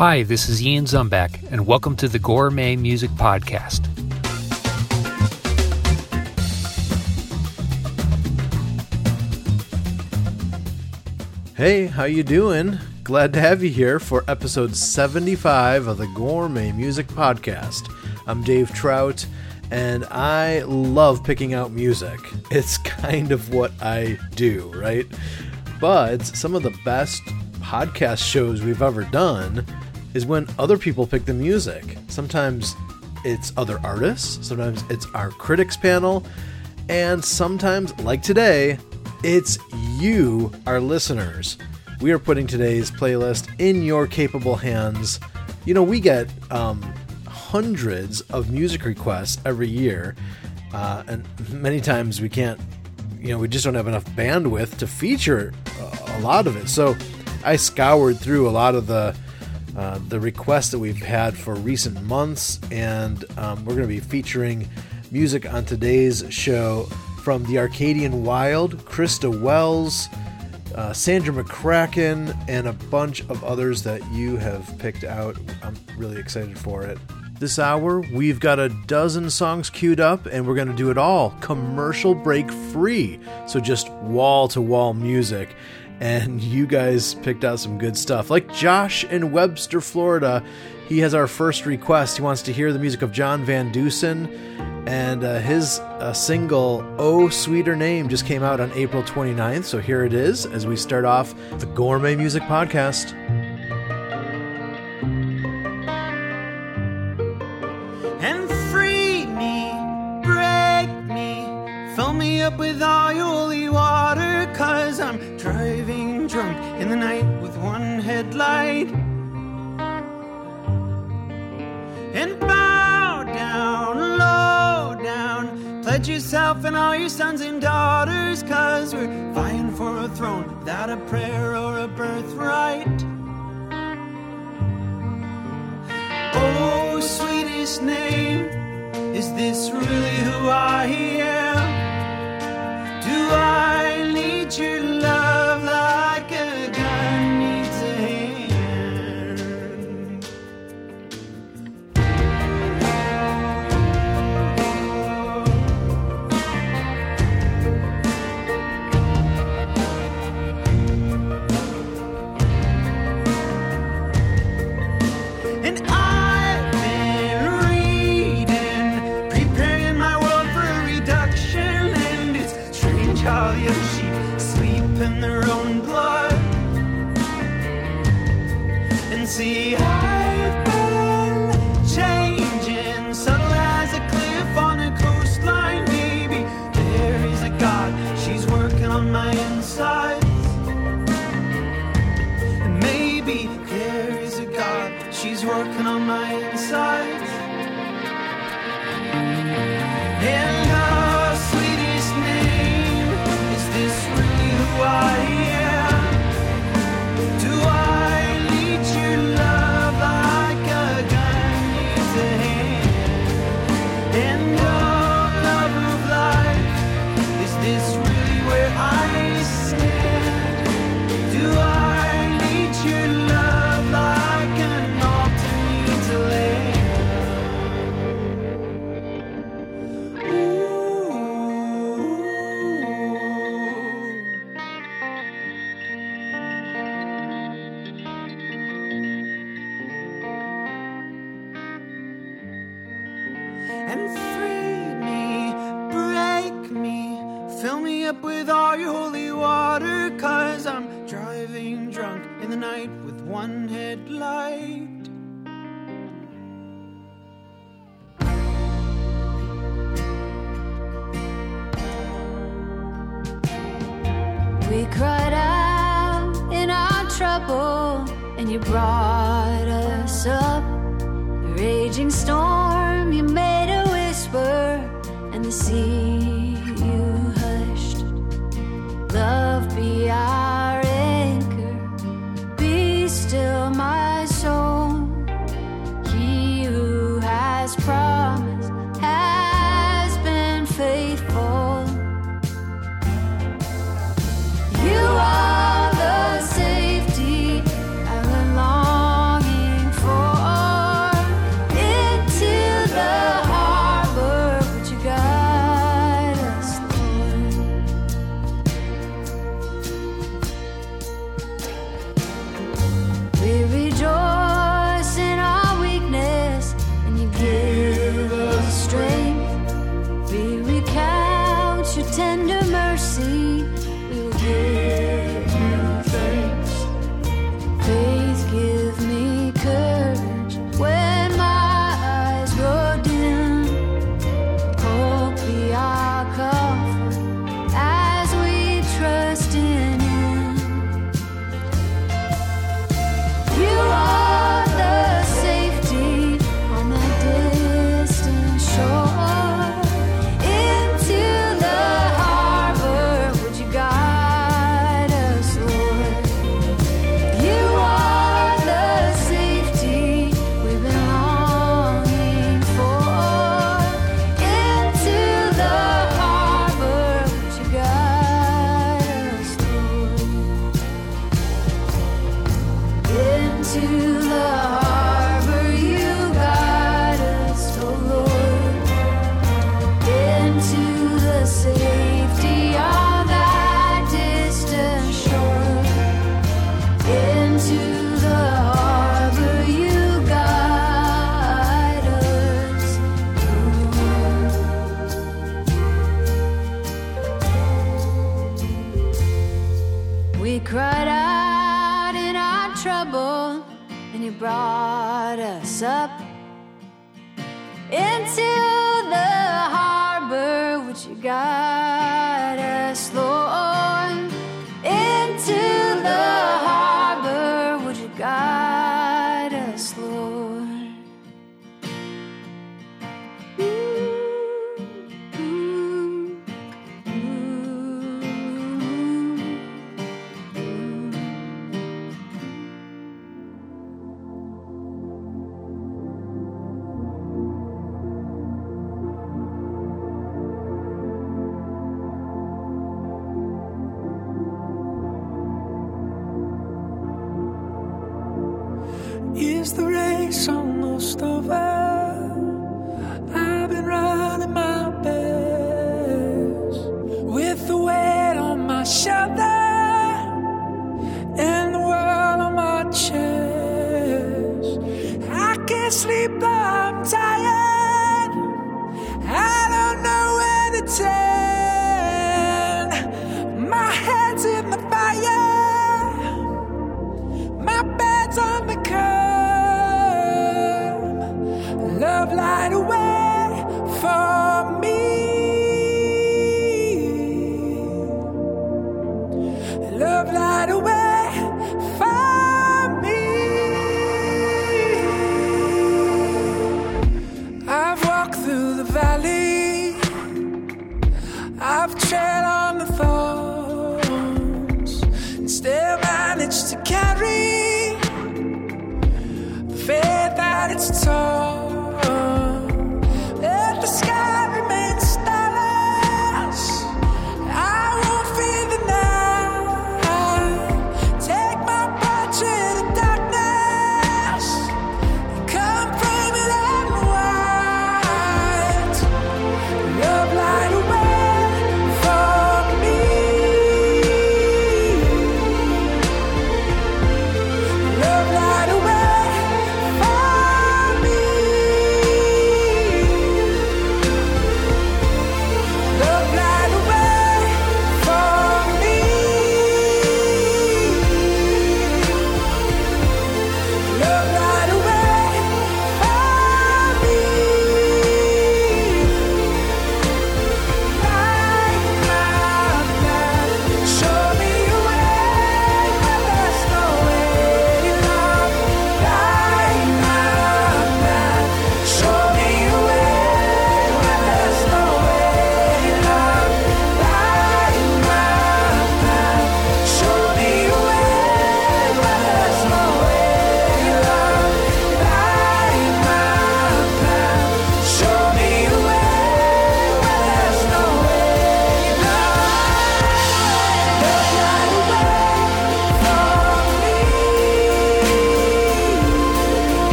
Hi, this is Ian Zumbach, and welcome to the Gourmet Music Podcast. Hey, how you doing? Glad to have you here for episode 75 of the Gourmet Music Podcast. I'm Dave Trout, and I love picking out music. It's kind of what I do, right? But some of the best podcast shows we've ever done is when other people pick the music. Sometimes it's other artists, sometimes it's our critics panel, and sometimes, like today, it's you, our listeners. We are putting today's playlist in your capable hands. You know, we get um, hundreds of music requests every year, uh, and many times we can't, you know, we just don't have enough bandwidth to feature a lot of it. So I scoured through a lot of the uh, the requests that we've had for recent months, and um, we're going to be featuring music on today's show from the Arcadian Wild, Krista Wells, uh, Sandra McCracken, and a bunch of others that you have picked out. I'm really excited for it. This hour, we've got a dozen songs queued up, and we're going to do it all commercial break free. So just wall to wall music and you guys picked out some good stuff. Like Josh in Webster, Florida, he has our first request. He wants to hear the music of John Van Deusen, and uh, his uh, single "Oh Sweeter Name" just came out on April 29th. So here it is as we start off the Gourmet Music Podcast. and free me, break me, fill me up with all your holy water, cause I'm the night with one headlight. And bow down, low down, pledge yourself and all your sons and daughters, cause we're vying for a throne without a prayer or a birthright. Oh, sweetest name, is this really who I am? Do I need your hand? pretend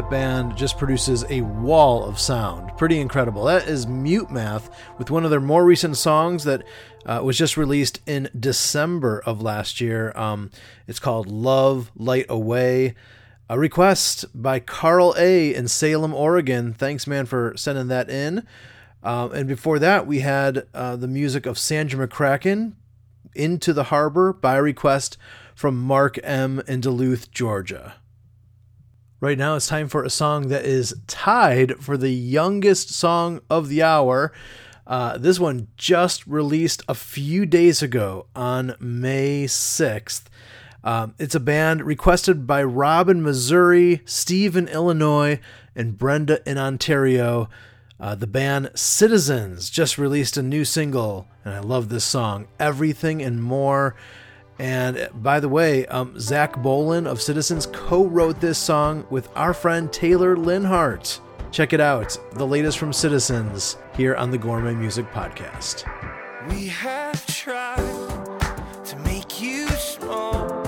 that band just produces a wall of sound. Pretty incredible. That is Mute Math with one of their more recent songs that uh, was just released in December of last year. Um, it's called Love Light Away. A request by Carl A. in Salem, Oregon. Thanks, man, for sending that in. Um, and before that, we had uh, the music of Sandra McCracken, Into the Harbor, by request from Mark M. in Duluth, Georgia. Right now, it's time for a song that is tied for the youngest song of the hour. Uh, this one just released a few days ago on May 6th. Um, it's a band requested by Rob in Missouri, Steve in Illinois, and Brenda in Ontario. Uh, the band Citizens just released a new single, and I love this song, Everything and More. And by the way, um, Zach Bolen of Citizens co wrote this song with our friend Taylor Leonhardt. Check it out, the latest from Citizens, here on the Gourmet Music Podcast. We have tried to make you small,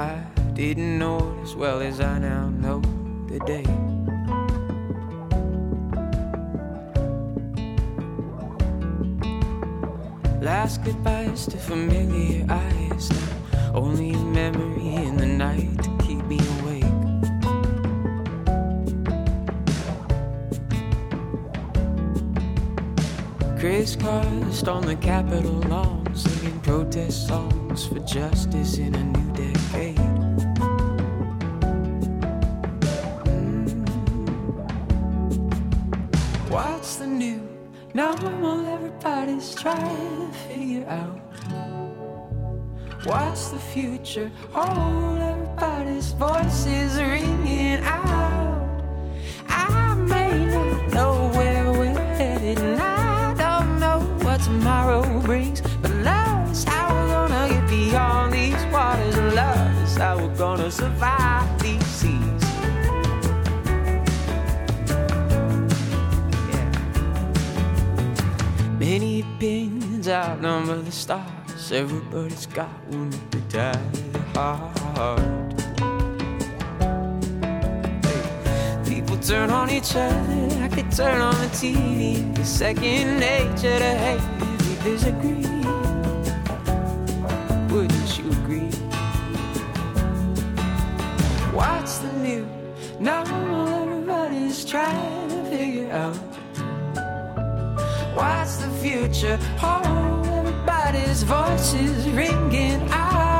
I didn't know as well as I now know the day. Last goodbyes to familiar eyes. Now only a memory in the night Crisscrossed on the Capitol lawn, singing protest songs for justice in a new decade. Mm. What's the new normal? Everybody's trying to figure out. What's the future? Hold everybody's voices ringing out. Outnumber the stars. Everybody's got one to die hard. People turn on each other like they turn on the TV. It's second nature to hate if you disagree. Wouldn't you agree? What's the new normal? Everybody's trying to figure out. What's the future? Oh, everybody's voices ringing out.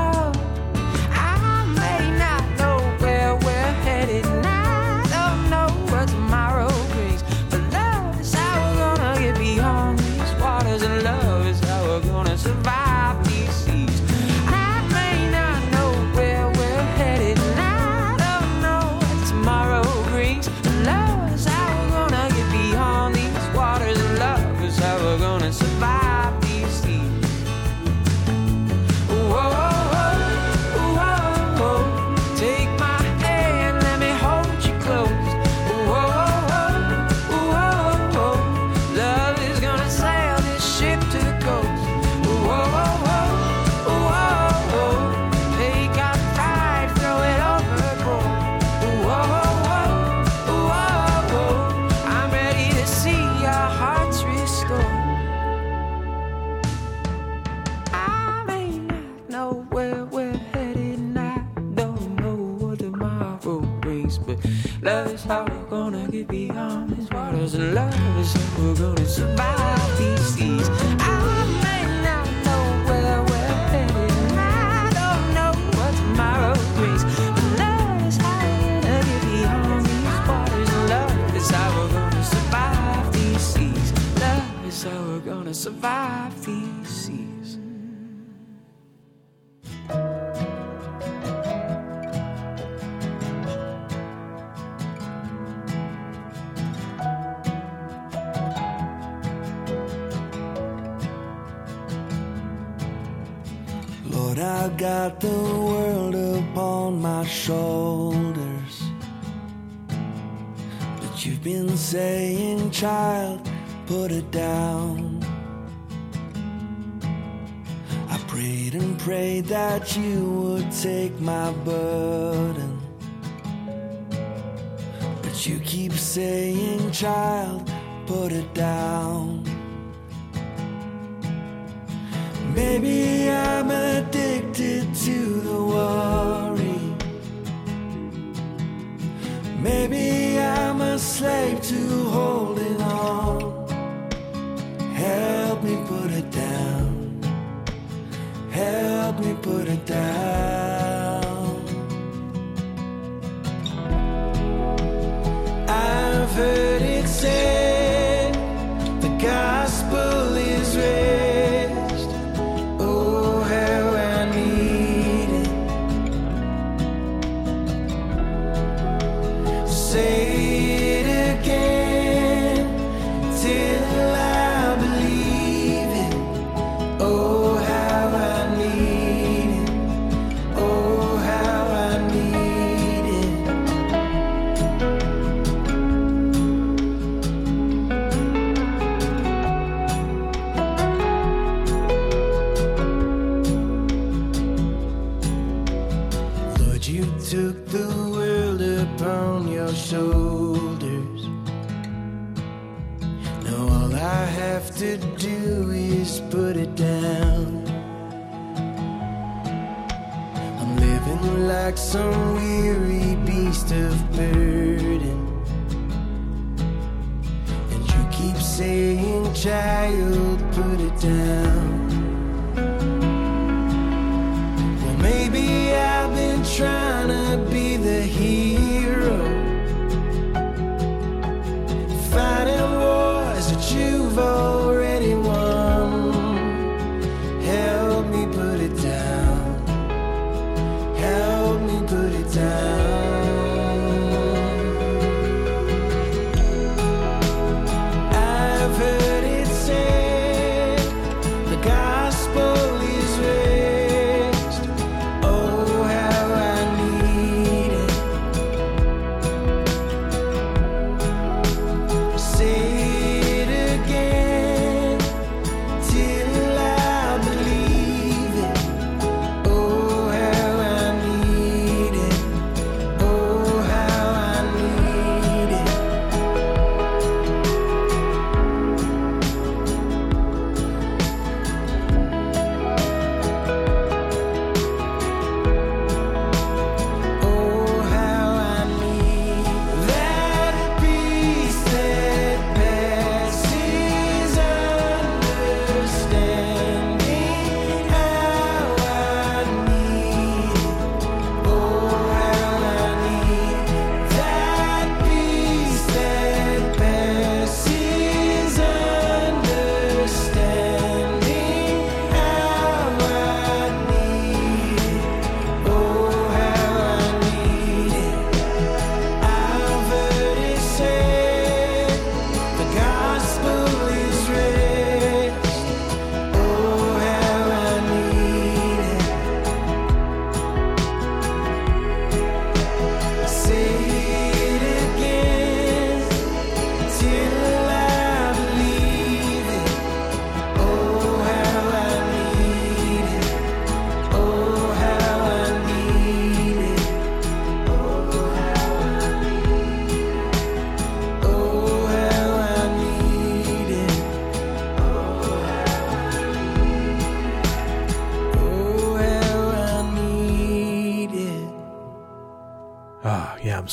You've been saying, child, put it down. I prayed and prayed that you would take my burden. But you keep saying, child, put it down. Maybe I'm addicted to the worry. Maybe I'm a slave to holding on. Help me put it down. Help me put it down. I've child, put it down.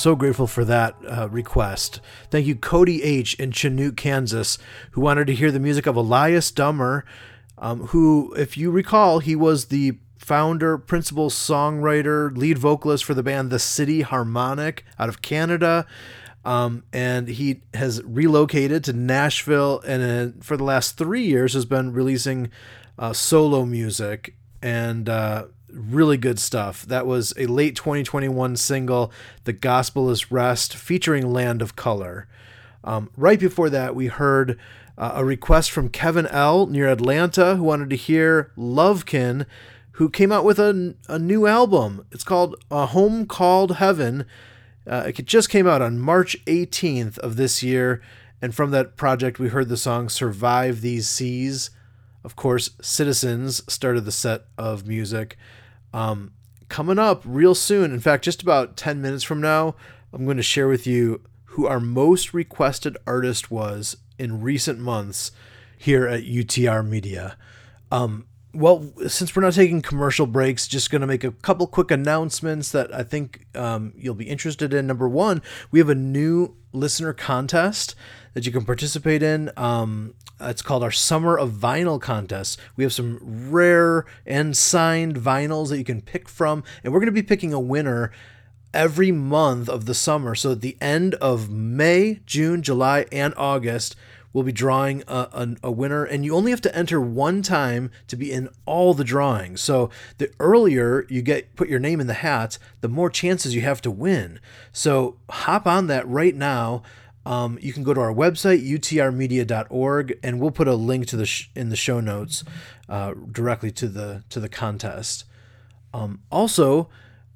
So grateful for that uh, request. Thank you, Cody H. in Chanute, Kansas, who wanted to hear the music of Elias Dummer, um, who, if you recall, he was the founder, principal songwriter, lead vocalist for the band The City Harmonic out of Canada. Um, and he has relocated to Nashville and uh, for the last three years has been releasing uh, solo music and uh, really good stuff. That was a late 2021 single, The Gospel is Rest, featuring Land of Color. Um, right before that, we heard uh, a request from Kevin L. near Atlanta who wanted to hear Lovekin, who came out with a, a new album. It's called A Home Called Heaven. Uh, it just came out on March 18th of this year. And from that project, we heard the song Survive These Seas. Of course, Citizens started the set of music. Um, coming up real soon, in fact, just about 10 minutes from now, I'm going to share with you who our most requested artist was in recent months here at UTR Media. Um, well, since we're not taking commercial breaks, just going to make a couple quick announcements that I think um, you'll be interested in. Number one, we have a new listener contest that you can participate in. Um, it's called our Summer of Vinyl contest. We have some rare and signed vinyls that you can pick from, and we're going to be picking a winner every month of the summer. So at the end of May, June, July, and August, we'll be drawing a, a, a, winner, and you only have to enter one time to be in all the drawings. So the earlier you get put your name in the hat, the more chances you have to win. So hop on that right now. Um, you can go to our website utrmedia.org, and we'll put a link to the sh- in the show notes uh, directly to the to the contest. Um, also,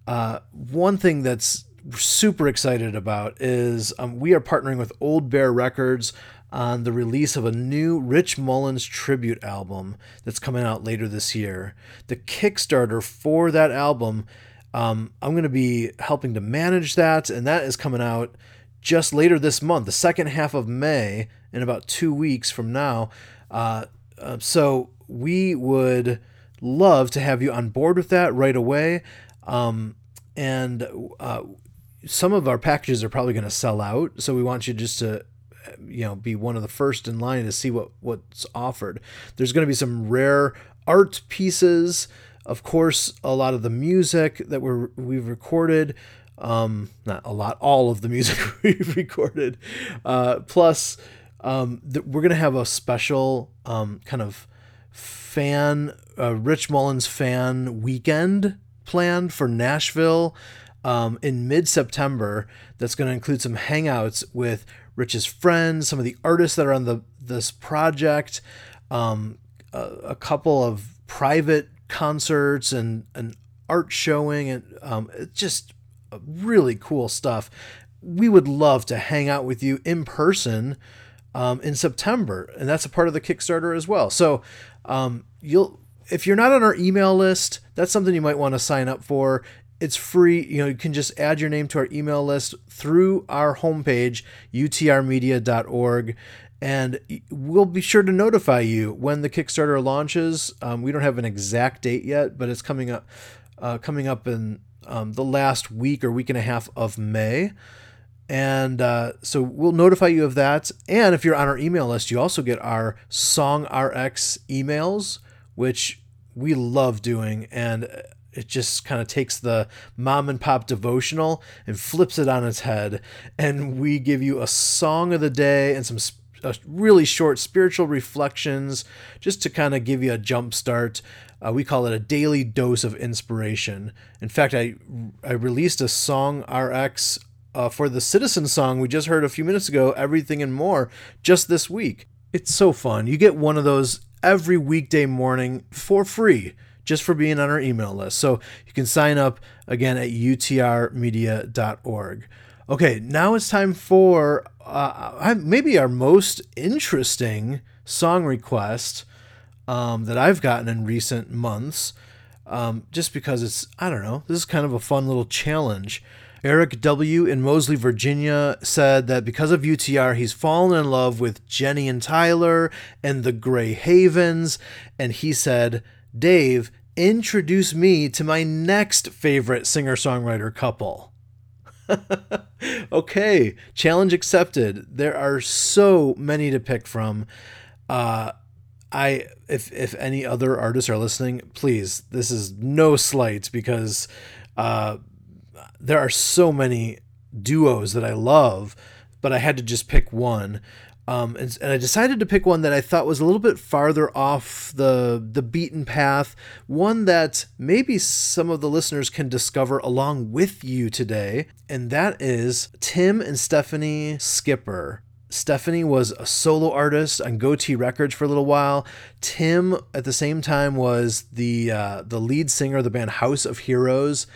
uh, one thing that's super excited about is um, we are partnering with Old Bear Records on the release of a new Rich Mullins tribute album that's coming out later this year. The Kickstarter for that album, um, I'm going to be helping to manage that, and that is coming out just later this month, the second half of May. in about two weeks from now. Uh, uh, so we would love to have you on board with that right away. Um, and uh, some of our packages are probably going to sell out, so we want you just to you know be one of the first in line to see what what's offered. There's going to be some rare art pieces, of course, a lot of the music that we're we've recorded. Um, not a lot, all of the music we've recorded. Uh, plus, um, th- we're gonna have a special um, kind of fan, uh, Rich Mullins fan weekend planned for Nashville um, in mid September. That's going to include some hangouts with Rich's friends, some of the artists that are on the this project, um, a, a couple of private concerts and an art showing, and um, just really cool stuff. We would love to hang out with you in person um, in September, and that's a part of the Kickstarter as well. So um, you'll if you're not on our email list, that's something you might want to sign up for. It's free. You know, you can just add your name to our email list through our homepage, utrmedia.org, and we'll be sure to notify you when the Kickstarter launches. Um, we don't have an exact date yet, but it's coming up, uh, coming up in um, the last week or week and a half of May. And uh, so we'll notify you of that. And if you're on our email list, you also get our Song RX emails, which we love doing. And it just kind of takes the mom and pop devotional and flips it on its head. And we give you a song of the day and some sp- really short spiritual reflections just to kind of give you a jump start. Uh, we call it a daily dose of inspiration. In fact, I I released a song RX uh, for the Citizen song we just heard a few minutes ago, Everything and More, just this week. It's so fun. You get one of those every weekday morning for free just for being on our email list. So you can sign up again at utrmedia.org. Okay, now it's time for uh, maybe our most interesting song request um, that I've gotten in recent months. Um, just because it's, I don't know, this is kind of a fun little challenge. Eric W. in Moseley, Virginia said that because of UTR, he's fallen in love with Jenny and Tyler and the Grey Havens. And he said, Dave, introduce me to my next favorite singer songwriter couple. okay, challenge accepted. There are so many to pick from. Uh, I if if any other artists are listening, please, this is no slight because uh, there are so many duos that I love, but I had to just pick one. Um, and, and, I decided to pick one that I thought was a little bit farther off the the beaten path, one that maybe some of the listeners can discover along with you today, and that is Tim and Stephanie Skipper. Stephanie was a solo artist on Gotee Records for a little while. Tim, at the same time, was the uh, the lead singer of the band House of Heroes,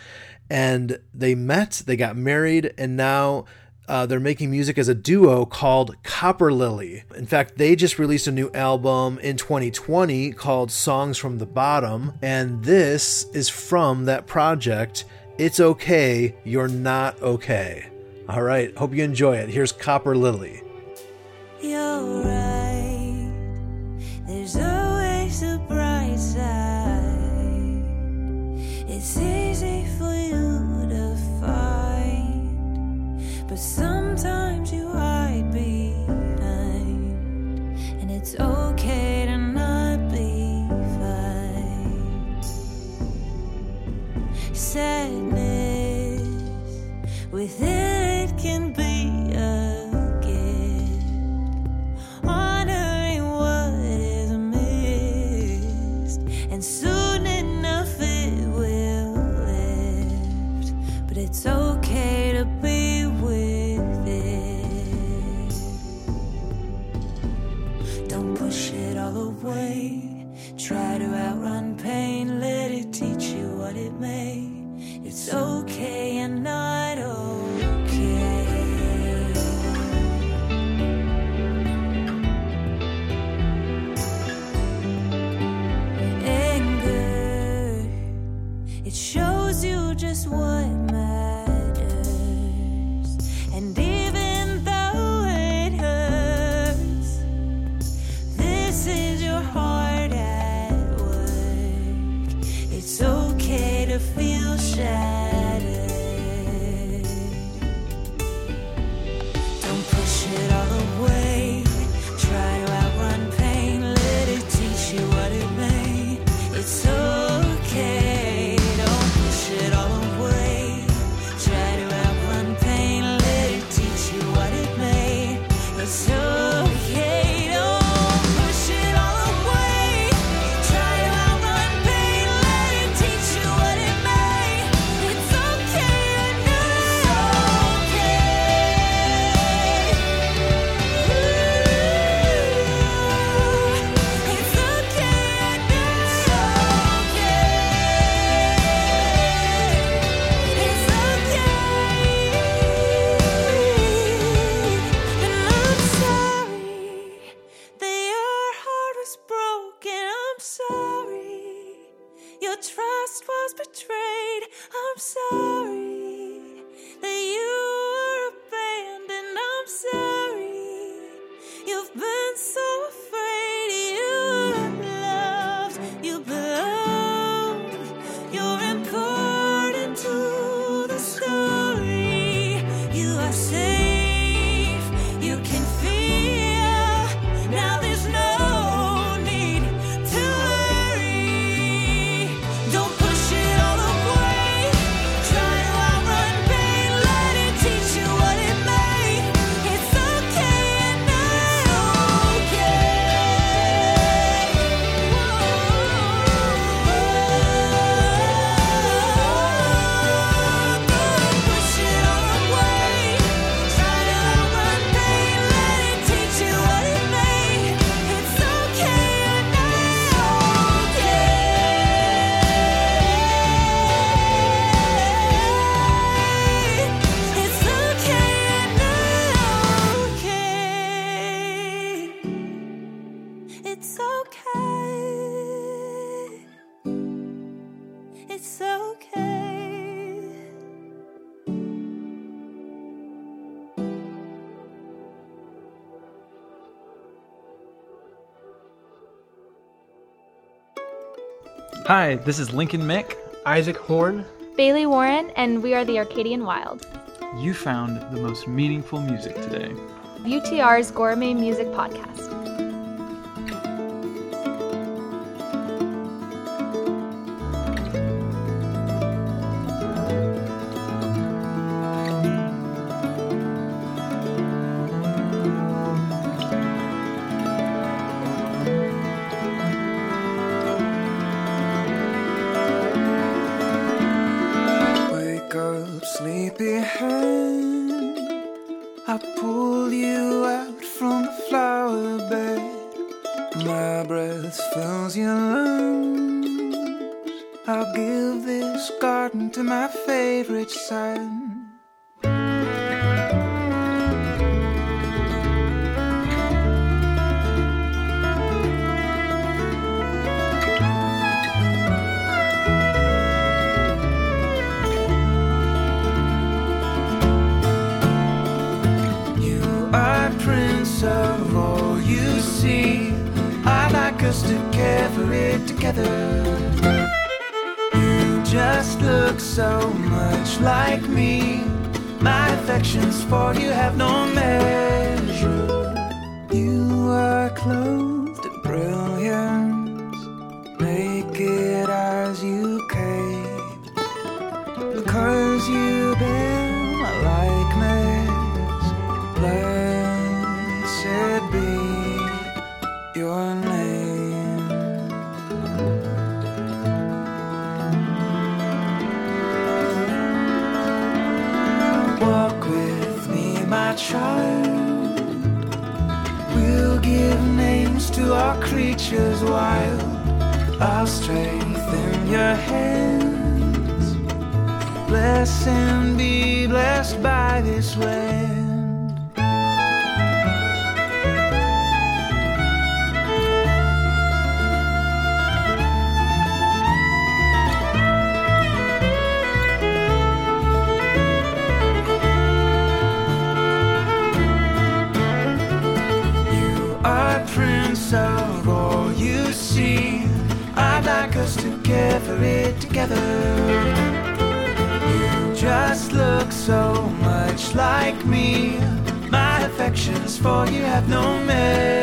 and they met, they got married, and now uh, they're making music as a duo called Copper Lily. In fact, they just released a new album in 2020 called Songs from the Bottom, and this is from that project. It's okay, you're not okay. All right, hope you enjoy it. Here's Copper Lily. You're right. There's always a bright side. It's but sometimes you hide behind, and it's okay to not be fine. Sadness within it can be Hi, this is Lincoln Mick, Isaac Horn. Bailey Warren, and we are the Arcadian Wild, You found the most meaningful music today. UTR's Gourmet Music Podcast. bless and be blessed by this way. For you have no measure.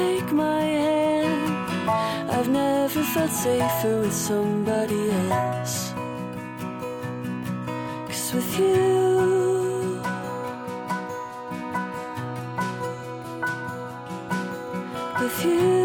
Take my hand? I've never felt safer with somebody else. Cause with you, with you.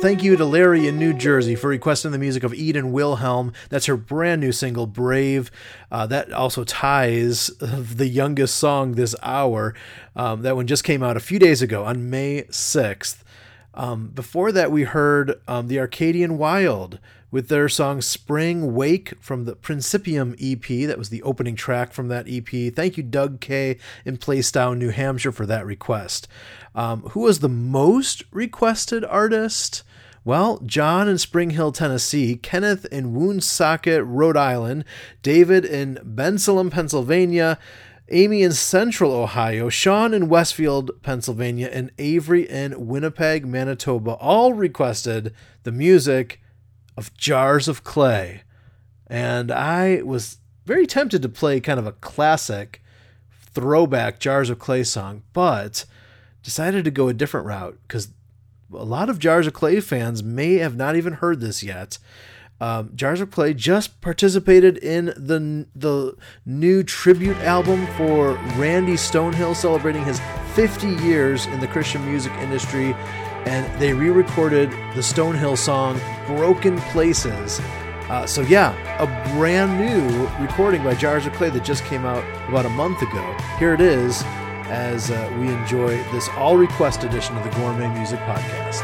Thank you to Larry in New Jersey for requesting the music of Eden Wilhelm. That's her brand new single, Brave. Uh, that also ties the youngest song this hour. Um, that one just came out a few days ago on May 6th. Um, before that, we heard um, the Arcadian Wild with their song Spring Wake from the Principium EP. That was the opening track from that EP. Thank you, Doug K. in Plaistow, New Hampshire, for that request. Um, who was the most requested artist? Well, John in Spring Hill, Tennessee, Kenneth in Woonsocket, Rhode Island, David in Bensalem, Pennsylvania, Amy in Central Ohio, Sean in Westfield, Pennsylvania, and Avery in Winnipeg, Manitoba all requested the music of Jars of Clay. And I was very tempted to play kind of a classic throwback Jars of Clay song, but decided to go a different route because a lot of Jars of Clay fans may have not even heard this yet. Um, Jars of Clay just participated in the the new tribute album for Randy Stonehill, celebrating his 50 years in the Christian music industry, and they re-recorded the Stonehill song "Broken Places." Uh, so yeah, a brand new recording by Jars of Clay that just came out about a month ago. Here it is as uh, we enjoy this all request edition of the Gourmet Music Podcast.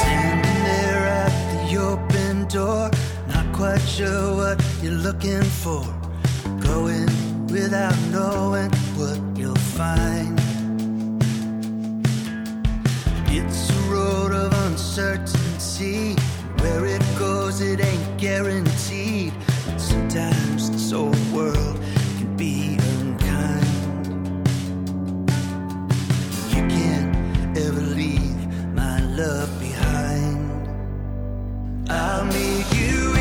Standing there at the open door, not quite sure what you're looking for. Going without knowing what you'll find. It's a road of uncertainty. Where it goes, it ain't guaranteed. love behind. I'll meet you.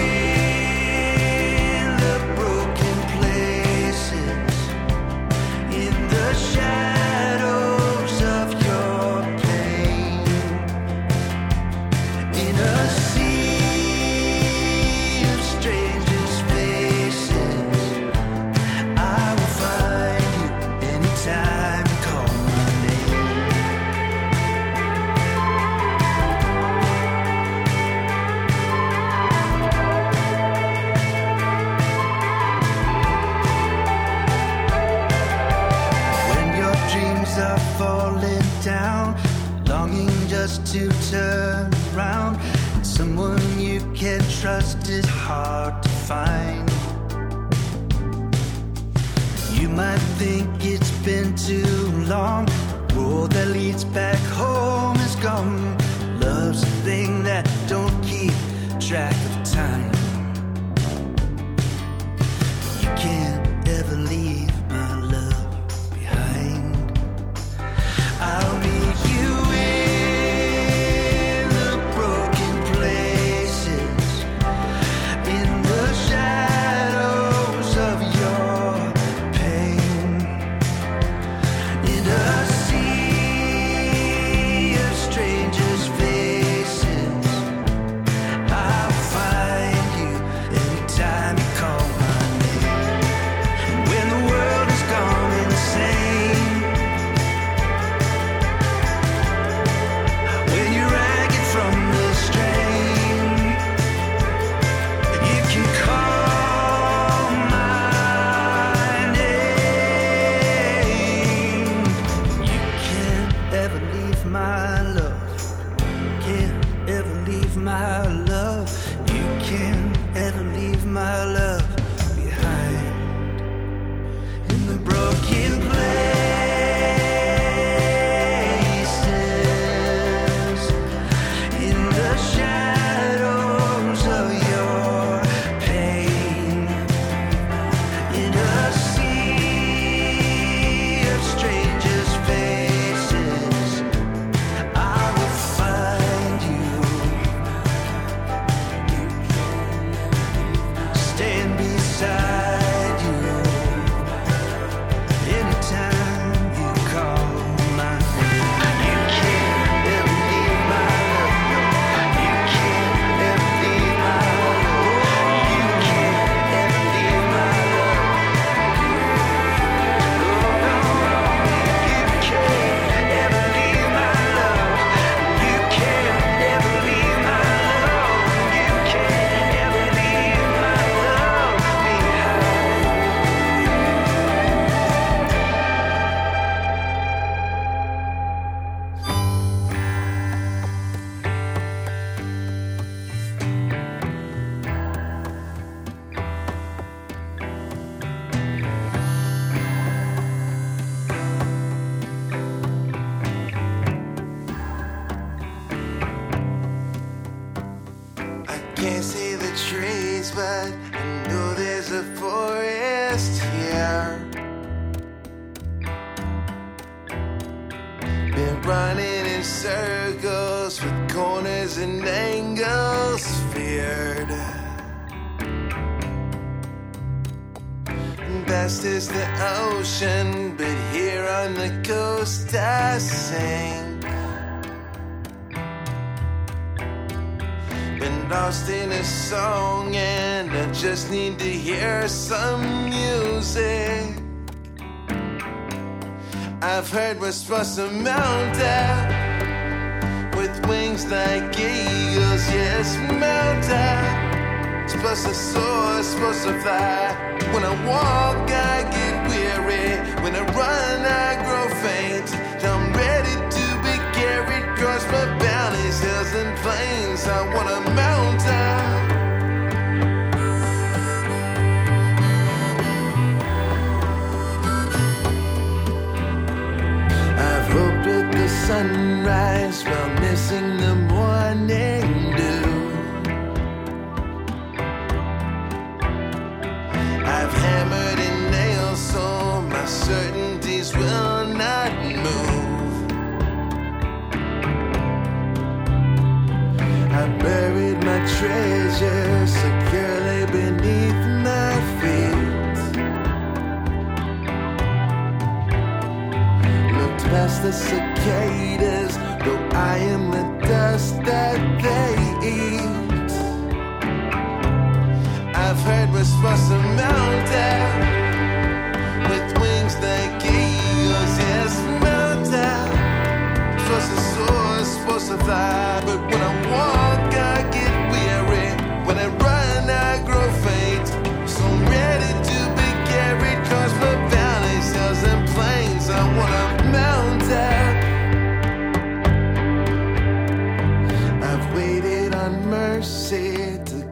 Been lost in a song, and I just need to hear some music. I've heard we're supposed mount with wings like eagles, yes, mount. Supposed to soar, supposed to fly. When I walk, I get weary. When I run, I grow faint. I'm ready to be carried across my valleys, hills, and plains. I wanna sunrise while missing the morning dew. I've hammered in nails so my certainties will not move. I buried my treasure securely beneath my feet. Looked past the cicadas, though I am the dust that they eat. I've heard mount out with wings like eagles, yes, mount out. Supposed to soar, supposed to fly, but when I walk,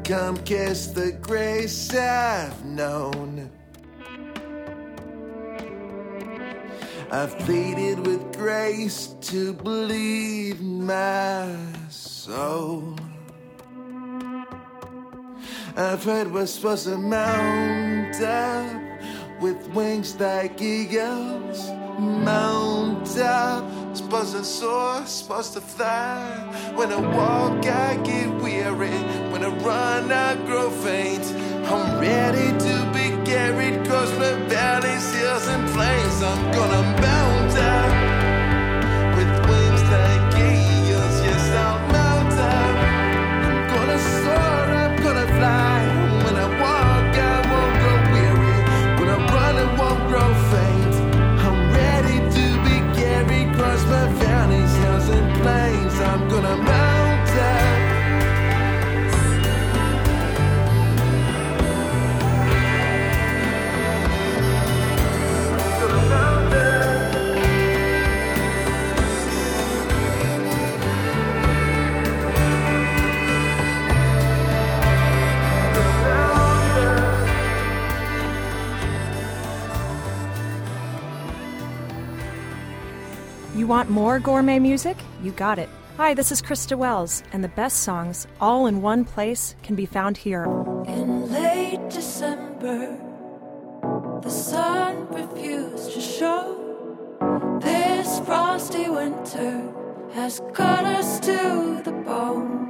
come kiss the grace I've known. I've pleaded with grace to bleed my soul. I've heard we're supposed to mount up with wings like eagles. Mount up, supposed to soar, supposed to fly. When I walk, I get weary. When I run, I grow faint. I'm ready to be carried across the valleys, hills, and plains. I'm gonna mount up You want more gourmet music? You got it. Hi, this is Krista Wells, and the best songs, all in one place, can be found here. In late December, the sun refused to show. This frosty winter has cut us to the bone.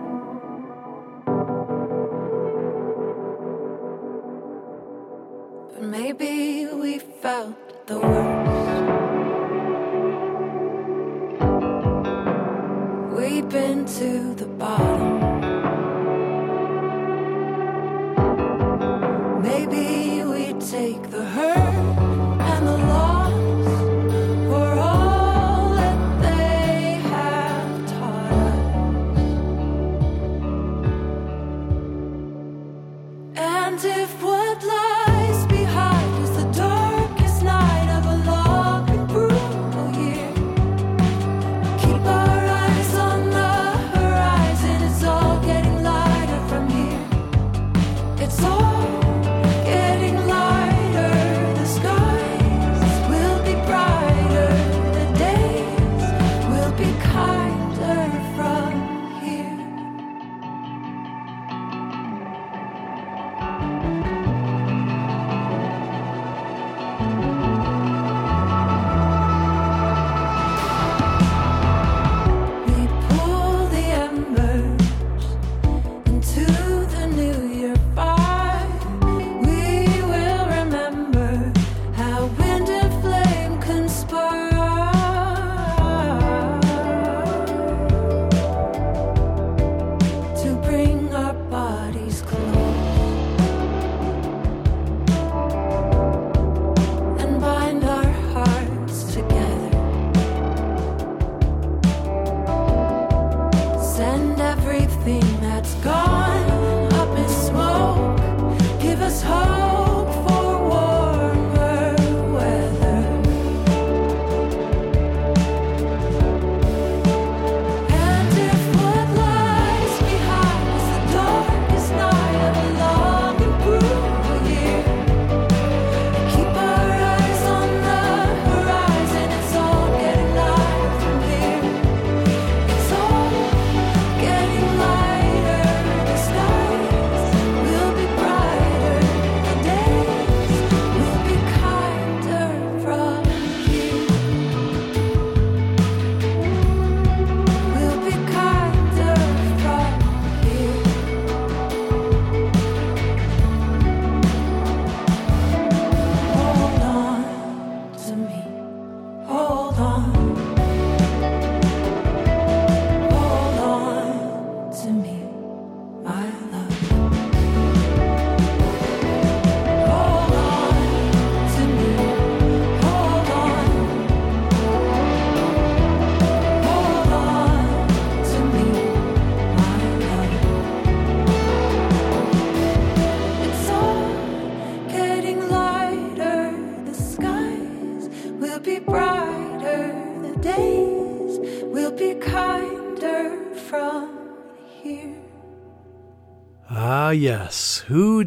But maybe we felt the worst. Been to the bottom.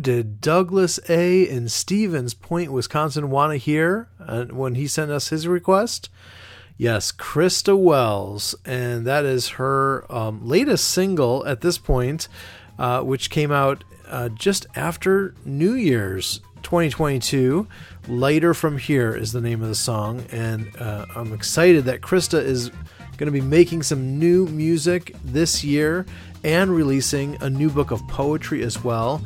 Did Douglas A. in Stevens Point, Wisconsin want to hear uh, when he sent us his request? Yes, Krista Wells. And that is her um, latest single at this point, uh, which came out uh, just after New Year's 2022. Lighter From Here is the name of the song. And uh, I'm excited that Krista is going to be making some new music this year and releasing a new book of poetry as well.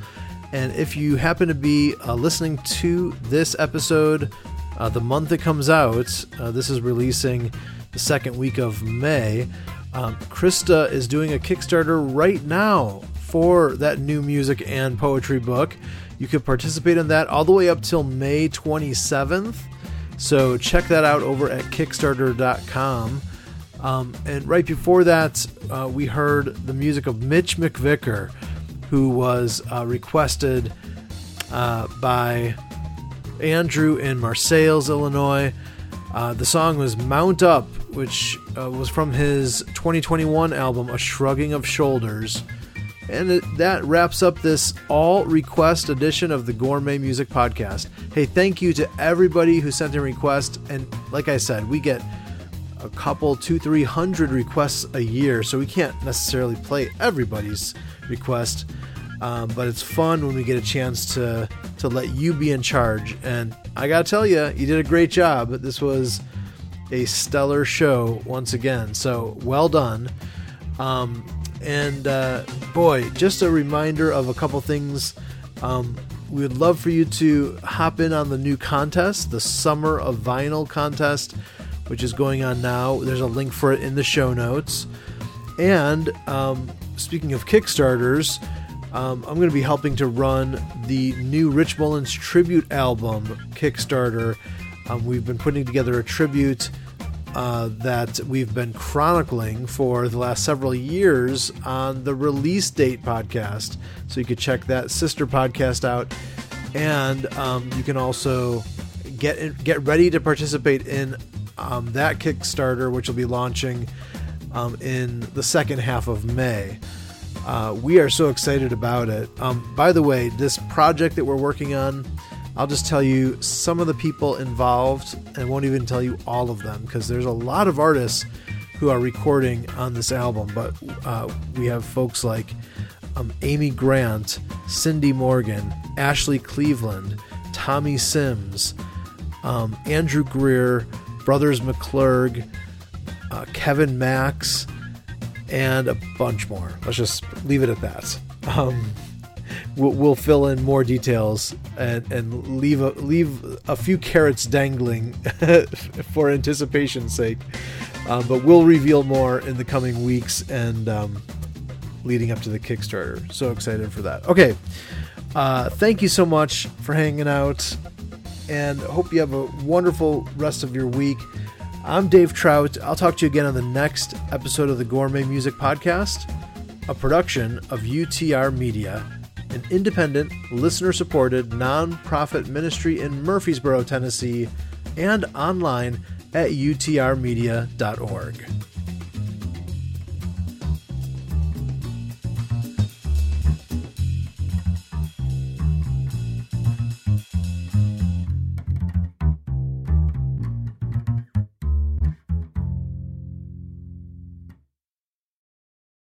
And if you happen to be uh, listening to this episode uh, the month it comes out, uh, this is releasing the second week of May. Um, Krista is doing a Kickstarter right now for that new music and poetry book. You can participate in that all the way up till May 27th. So check that out over at Kickstarter.com. Um, and right before that, uh, we heard the music of Mitch McVicker, who was uh, requested uh, by Andrew in Marseilles, Illinois. Uh, the song was Mount Up, which uh, was from his 2021 album, A Shrugging of Shoulders. And that wraps up this all request edition of the Gourmet Music Podcast. Hey, thank you to everybody who sent in requests. And like I said, we get a couple, two, three hundred requests a year, so we can't necessarily play everybody's request. Um, but it's fun when we get a chance to to let you be in charge. And I gotta tell you, you did a great job. This was a stellar show once again. So well done. Um, and uh, boy, just a reminder of a couple things. Um, we would love for you to hop in on the new contest, the Summer of Vinyl contest, which is going on now. There's a link for it in the show notes. And um, speaking of Kickstarters, um, I'm going to be helping to run the new Rich Mullins tribute album Kickstarter. Um, we've been putting together a tribute uh, that we've been chronicling for the last several years on the release date podcast. So you could check that sister podcast out, and um, you can also get in, get ready to participate in um, that Kickstarter, which will be launching um, in the second half of May. Uh, we are so excited about it. Um, by the way, this project that we're working on, I'll just tell you some of the people involved and won't even tell you all of them because there's a lot of artists who are recording on this album. But uh, we have folks like um, Amy Grant, Cindy Morgan, Ashley Cleveland, Tommy Sims, um, Andrew Greer, Brothers McClurg, uh, Kevin Max, and a bunch more. Let's just leave it at that. Um, we'll, we'll fill in more details and, and leave a, leave a few carrots dangling for anticipation's sake. Um, but we'll reveal more in the coming weeks and um, leading up to the Kickstarter. So excited for that. Okay. Uh, thank you so much for hanging out and hope you have a wonderful rest of your week. I'm Dave Trout. I'll talk to you again on the next episode of the Gourmet Music Podcast, a production of UTR Media, an independent, listener supported, nonprofit ministry in Murfreesboro, Tennessee, and online at utrmedia.org.